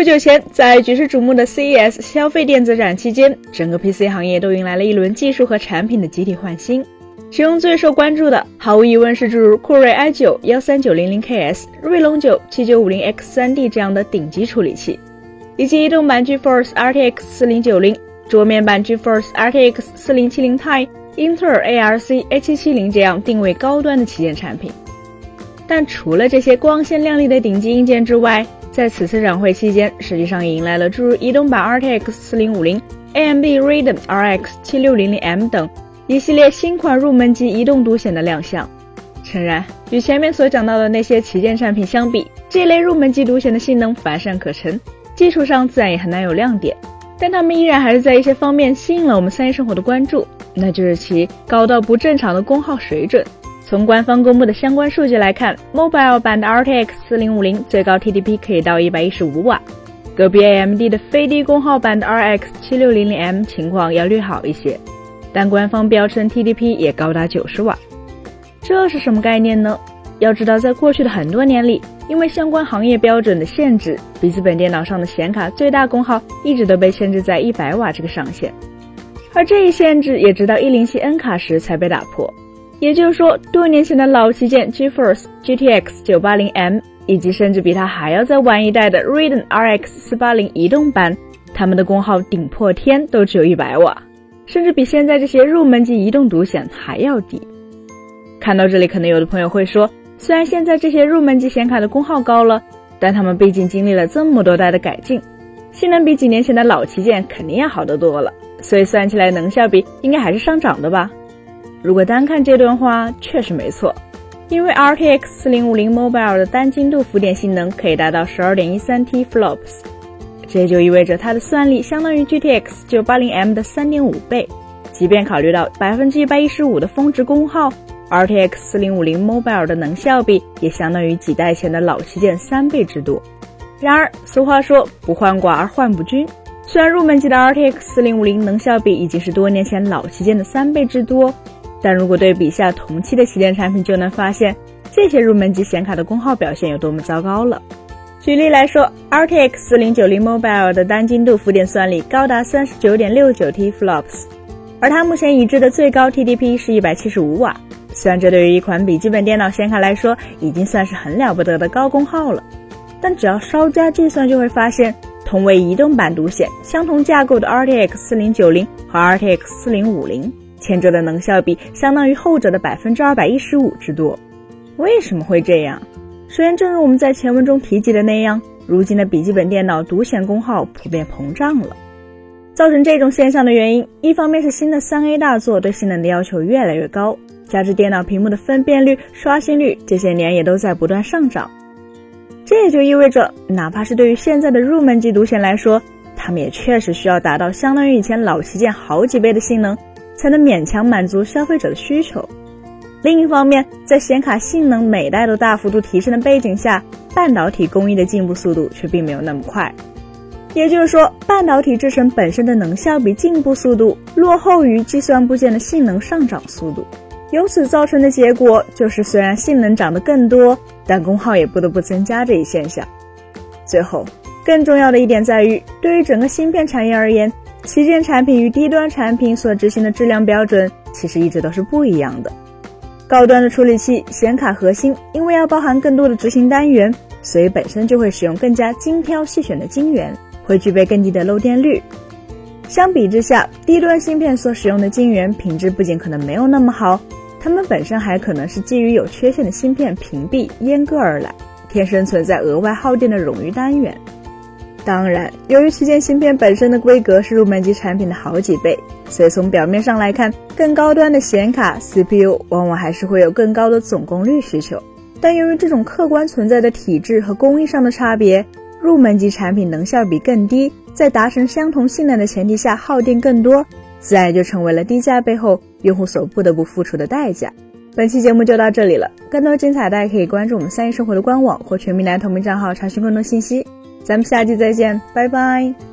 不久前，在举世瞩目的 CES 消费电子展期间，整个 PC 行业都迎来了一轮技术和产品的集体换新。其中最受关注的，毫无疑问是诸如酷睿 i9 幺三九零零 KS、锐龙九七九五零 X 3D 这样的顶级处理器，以及移动版 GeForce RTX 四零九零、桌面版 GeForce RTX 四零七零 Ti、英特尔 ARC A 七七零这样定位高端的旗舰产品。但除了这些光鲜亮丽的顶级硬件之外，在此次展会期间，实际上也迎来了诸如移动版 RTX 4050、AMD Radeon RX 7600M 等一系列新款入门级移动独显的亮相。诚然，与前面所讲到的那些旗舰产品相比，这类入门级独显的性能乏善可陈，技术上自然也很难有亮点。但它们依然还是在一些方面吸引了我们三一生活的关注，那就是其高到不正常的功耗水准。从官方公布的相关数据来看，Mobile 版的 RTX 4050最高 TDP 可以到一百一十五瓦，隔壁 AMD 的非低功耗版的 RX 7600M 情况要略好一些，但官方标称 TDP 也高达九十瓦。这是什么概念呢？要知道，在过去的很多年里，因为相关行业标准的限制，笔记本电脑上的显卡最大功耗一直都被限制在一百瓦这个上限，而这一限制也直到一零七 N 卡时才被打破。也就是说，多年前的老旗舰 GeForce GTX 980M，以及甚至比它还要再晚一代的 Radeon RX 480移动版，它们的功耗顶破天都只有一百瓦，甚至比现在这些入门级移动独显还要低。看到这里，可能有的朋友会说，虽然现在这些入门级显卡的功耗高了，但它们毕竟经历了这么多代的改进，性能比几年前的老旗舰肯定要好得多了，所以算起来能效比应该还是上涨的吧。如果单看这段话，确实没错，因为 RTX 4050 Mobile 的单精度浮点性能可以达到12.13 TFLOPS，这就意味着它的算力相当于 GTX 980M 的3.5倍。即便考虑到百分之一百一十五的峰值功耗，RTX 4050 Mobile 的能效比也相当于几代前的老旗舰三倍之多。然而，俗话说不患寡而患不均，虽然入门级的 RTX 4050能效比已经是多年前老旗舰的三倍之多。但如果对比下同期的旗舰产品，就能发现这些入门级显卡的功耗表现有多么糟糕了。举例来说，RTX 4090 Mobile 的单精度浮点算力高达39.69 TFLOPS，而它目前已知的最高 TDP 是一百七十五瓦。虽然这对于一款笔记本电脑显卡来说已经算是很了不得的高功耗了，但只要稍加计算，就会发现同为移动版独显、相同架构的 RTX 4090和 RTX 4050。前者的能效比相当于后者的百分之二百一十五之多，为什么会这样？首先，正如我们在前文中提及的那样，如今的笔记本电脑独显功耗普遍膨胀了。造成这种现象的原因，一方面是新的三 A 大作对性能的要求越来越高，加之电脑屏幕的分辨率、刷新率这些年也都在不断上涨。这也就意味着，哪怕是对于现在的入门级独显来说，它们也确实需要达到相当于以前老旗舰好几倍的性能。才能勉强满足消费者的需求。另一方面，在显卡性能每代都大幅度提升的背景下，半导体工艺的进步速度却并没有那么快。也就是说，半导体制程本身的能效比进步速度落后于计算部件的性能上涨速度。由此造成的结果就是，虽然性能涨得更多，但功耗也不得不增加这一现象。最后，更重要的一点在于，对于整个芯片产业而言。旗舰产品与低端产品所执行的质量标准其实一直都是不一样的。高端的处理器显卡核心，因为要包含更多的执行单元，所以本身就会使用更加精挑细选的晶圆，会具备更低的漏电率。相比之下，低端芯片所使用的晶圆品质不仅可能没有那么好，它们本身还可能是基于有缺陷的芯片屏蔽阉割而来，天生存在额外耗电的冗余单元。当然，由于旗舰芯片本身的规格是入门级产品的好几倍，所以从表面上来看，更高端的显卡 CPU 往往还是会有更高的总功率需求。但由于这种客观存在的体质和工艺上的差别，入门级产品能效比更低，在达成相同性能的前提下耗电更多，自然就成为了低价背后用户所不得不付出的代价。本期节目就到这里了，更多精彩大家可以关注我们三一生活的官网或全民男同名账号查询更多信息。咱们下期再见，拜拜。